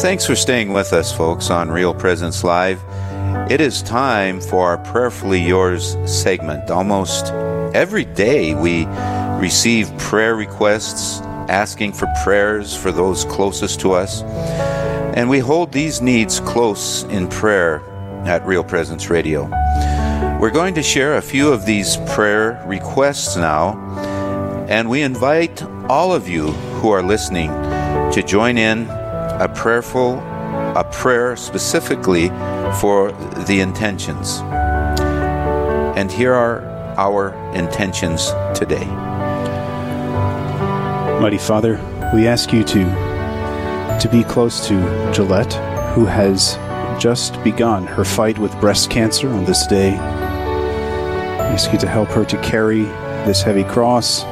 Thanks for staying with us, folks, on Real Presence Live. It is time for our Prayerfully Yours segment. Almost every day we receive prayer requests asking for prayers for those closest to us. And we hold these needs close in prayer at Real Presence Radio. We're going to share a few of these prayer requests now, and we invite all of you who are listening to join in a prayerful a prayer specifically for the intentions. And here are our intentions today. Mighty Father, we ask you to to be close to Gillette, who has just begun her fight with breast cancer on this day. We ask you to help her to carry this heavy cross,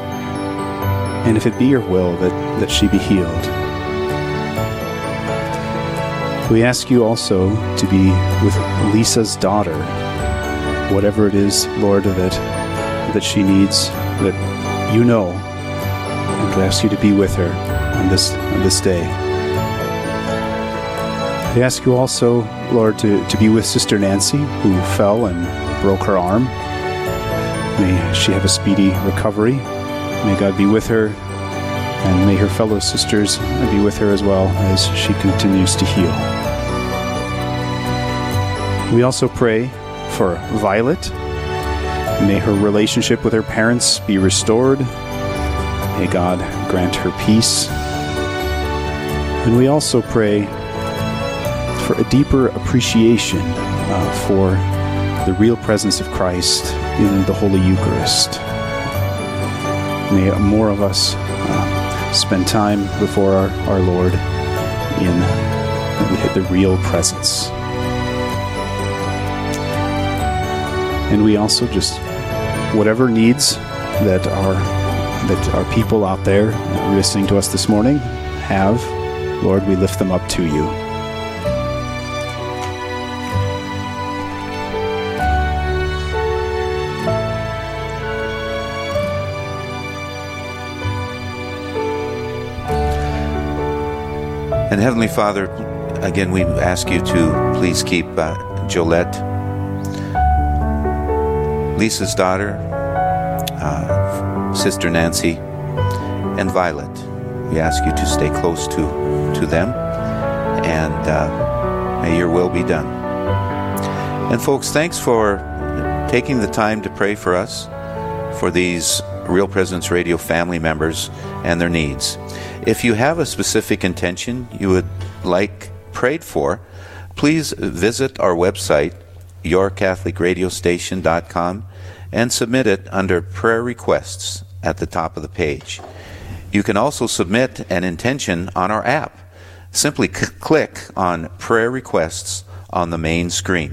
and if it be your will, that, that she be healed. We ask you also to be with Lisa's daughter, whatever it is, Lord, that, that she needs, that you know, and we ask you to be with her on this, on this day. We ask you also, Lord, to, to be with Sister Nancy, who fell and broke her arm. May she have a speedy recovery. May God be with her, and may her fellow sisters be with her as well as she continues to heal. We also pray for Violet. May her relationship with her parents be restored. May God grant her peace. And we also pray for a deeper appreciation uh, for the real presence of Christ in the Holy Eucharist. May more of us uh, spend time before our, our Lord in the real presence. And we also just, whatever needs that our, that our people out there listening to us this morning have, Lord, we lift them up to you. And Heavenly Father, again, we ask you to please keep uh, Jolette, Lisa's daughter, uh, Sister Nancy, and Violet. We ask you to stay close to, to them, and uh, may your will be done. And folks, thanks for taking the time to pray for us, for these Real Presence Radio family members and their needs. If you have a specific intention you would like prayed for, please visit our website, yourcatholicradiostation.com, and submit it under prayer requests at the top of the page. You can also submit an intention on our app. Simply c- click on prayer requests on the main screen.